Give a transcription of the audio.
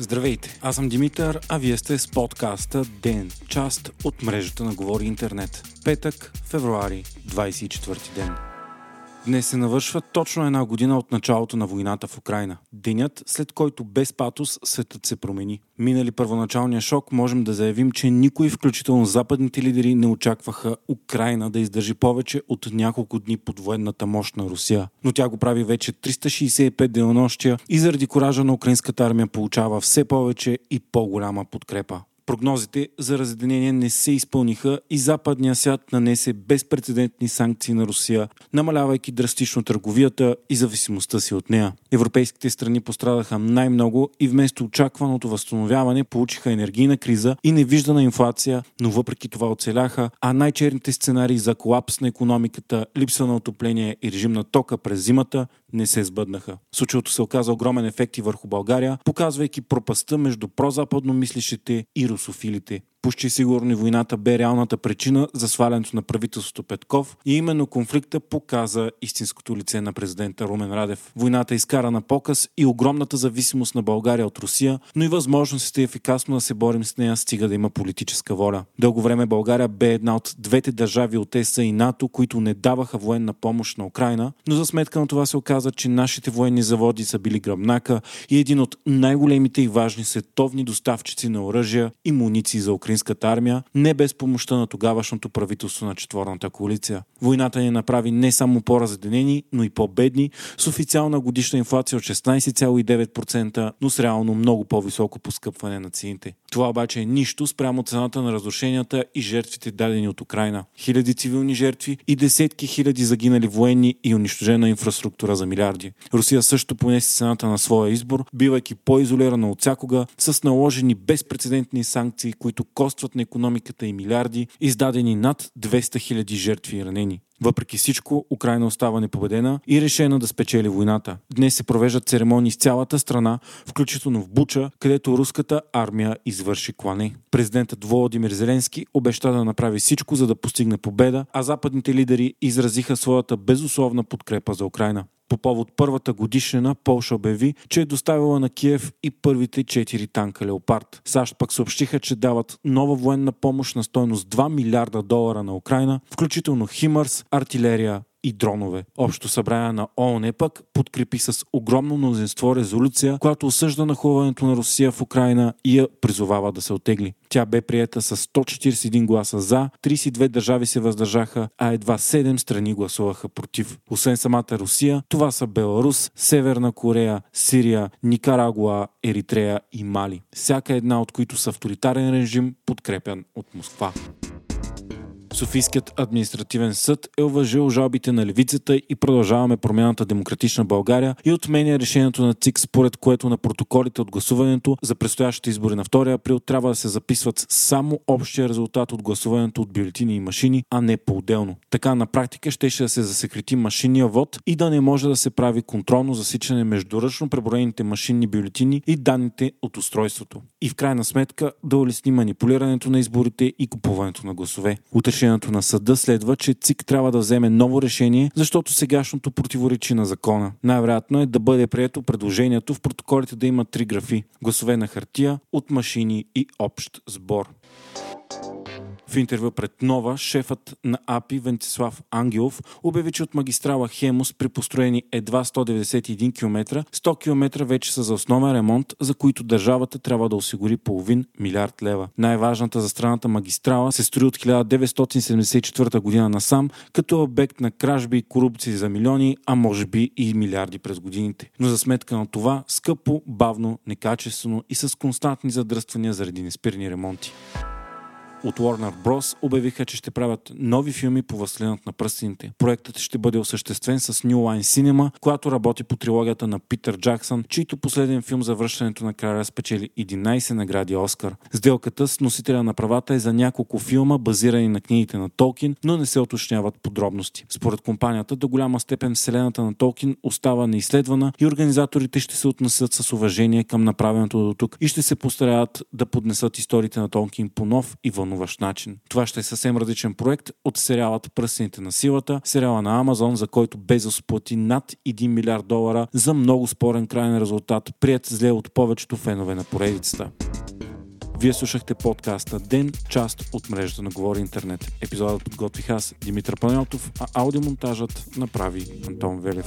Здравейте, аз съм Димитър, а вие сте с подкаста ДЕН, част от мрежата на Говори Интернет. Петък, февруари, 24 ден. Днес се навършва точно една година от началото на войната в Украина. Денят, след който без патос светът се промени. Минали първоначалния шок, можем да заявим, че никой, включително западните лидери, не очакваха Украина да издържи повече от няколко дни под военната мощ на Русия. Но тя го прави вече 365 денонощия и заради коража на украинската армия получава все повече и по-голяма подкрепа. Прогнозите за разединение не се изпълниха и западния свят нанесе безпредседентни санкции на Русия, намалявайки драстично търговията и зависимостта си от нея. Европейските страни пострадаха най-много и вместо очакваното възстановяване получиха енергийна криза и невиждана инфлация, но въпреки това оцеляха, а най-черните сценарии за колапс на економиката, липса на отопление и режим на тока през зимата не се сбъднаха. Случилото се оказа огромен ефект и върху България, показвайки пропаста между прозападно мислещите и русофилите. Почти сигурно войната бе реалната причина за свалянето на правителството Петков и именно конфликта показа истинското лице на президента Румен Радев. Войната изкара на показ и огромната зависимост на България от Русия, но и възможностите ефикасно да се борим с нея, стига да има политическа воля. Дълго време България бе една от двете държави от ЕСА и НАТО, които не даваха военна помощ на Украина, но за сметка на това се оказа, че нашите военни заводи са били гръбнака и един от най-големите и важни световни доставчици на оръжия и муниции за Украина украинската армия, не без помощта на тогавашното правителство на четворната коалиция. Войната ни направи не само по-разединени, но и по-бедни, с официална годишна инфлация от 16,9%, но с реално много по-високо поскъпване на цените. Това обаче е нищо спрямо цената на разрушенията и жертвите дадени от Украина. Хиляди цивилни жертви и десетки хиляди загинали военни и унищожена инфраструктура за милиарди. Русия също понесе цената на своя избор, бивайки по-изолирана от всякога, с наложени безпредседентни санкции, които костват на економиката и милиарди, издадени над 200 000 жертви и ранени. Въпреки всичко, Украина остава непобедена и решена да спечели войната. Днес се провеждат церемонии с цялата страна, включително в Буча, където руската армия извърши клане. Президентът Володимир Зеленски обеща да направи всичко, за да постигне победа, а западните лидери изразиха своята безусловна подкрепа за Украина. По повод първата годишнина Полша обяви, че е доставила на Киев и първите 4 танка Леопард. САЩ пък съобщиха, че дават нова военна помощ на стойност 2 милиарда долара на Украина, включително Химърс, артилерия, и дронове. Общо събрание на ООН пък подкрепи с огромно мнозинство резолюция, която осъжда нахлуването на Русия в Украина и я призовава да се отегли. Тя бе приета с 141 гласа за, 32 държави се въздържаха, а едва 7 страни гласуваха против. Освен самата Русия, това са Беларус, Северна Корея, Сирия, Никарагуа, Еритрея и Мали. Всяка една от които са авторитарен режим, подкрепен от Москва. Софийският административен съд е уважил жалбите на левицата и продължаваме промяната Демократична България и отменя решението на ЦИК, според което на протоколите от гласуването за предстоящите избори на 2 април трябва да се записват само общия резултат от гласуването от бюлетини и машини, а не по-отделно. Така на практика ще, ще да се засекрети машинния вод и да не може да се прави контролно засичане между ръчно преброените машинни бюлетини и данните от устройството. И в крайна сметка да улесни манипулирането на изборите и купуването на гласове. Утрешен решението на съда следва, че ЦИК трябва да вземе ново решение, защото сегашното противоречи на закона. Най-вероятно е да бъде прието предложението в протоколите да има три графи – гласове на хартия, от машини и общ сбор. В интервю пред Нова, шефът на АПИ Вентислав Ангелов обяви, че от магистрала Хемус при построени едва 191 км, 100 км вече са за основен ремонт, за които държавата трябва да осигури половин милиард лева. Най-важната за страната магистрала се строи от 1974 година насам, като е обект на кражби и корупции за милиони, а може би и милиарди през годините. Но за сметка на това скъпо, бавно, некачествено и с константни задръствания заради неспирни ремонти от Warner Bros. обявиха, че ще правят нови филми по Възслинът на пръстените. Проектът ще бъде осъществен с New Line Cinema, която работи по трилогията на Питър Джаксън, чийто последен филм за връщането на краля спечели 11 награди Оскар. Сделката с носителя на правата е за няколко филма, базирани на книгите на Толкин, но не се уточняват подробности. Според компанията, до голяма степен вселената на Толкин остава неизследвана и организаторите ще се отнесат с уважение към направеното до тук и ще се постараят да поднесат историите на Толкин по нов и вън вълнуващ начин. Това ще е съвсем различен проект от сериалът Пръсените на силата, сериала на Амазон, за който Безос плати над 1 милиард долара за много спорен крайен резултат, прият зле от повечето фенове на поредицата. Вие слушахте подкаста Ден, част от мрежата на Говори Интернет. Епизодът подготвих аз, Димитър Панелтов, а аудиомонтажът направи Антон Велев.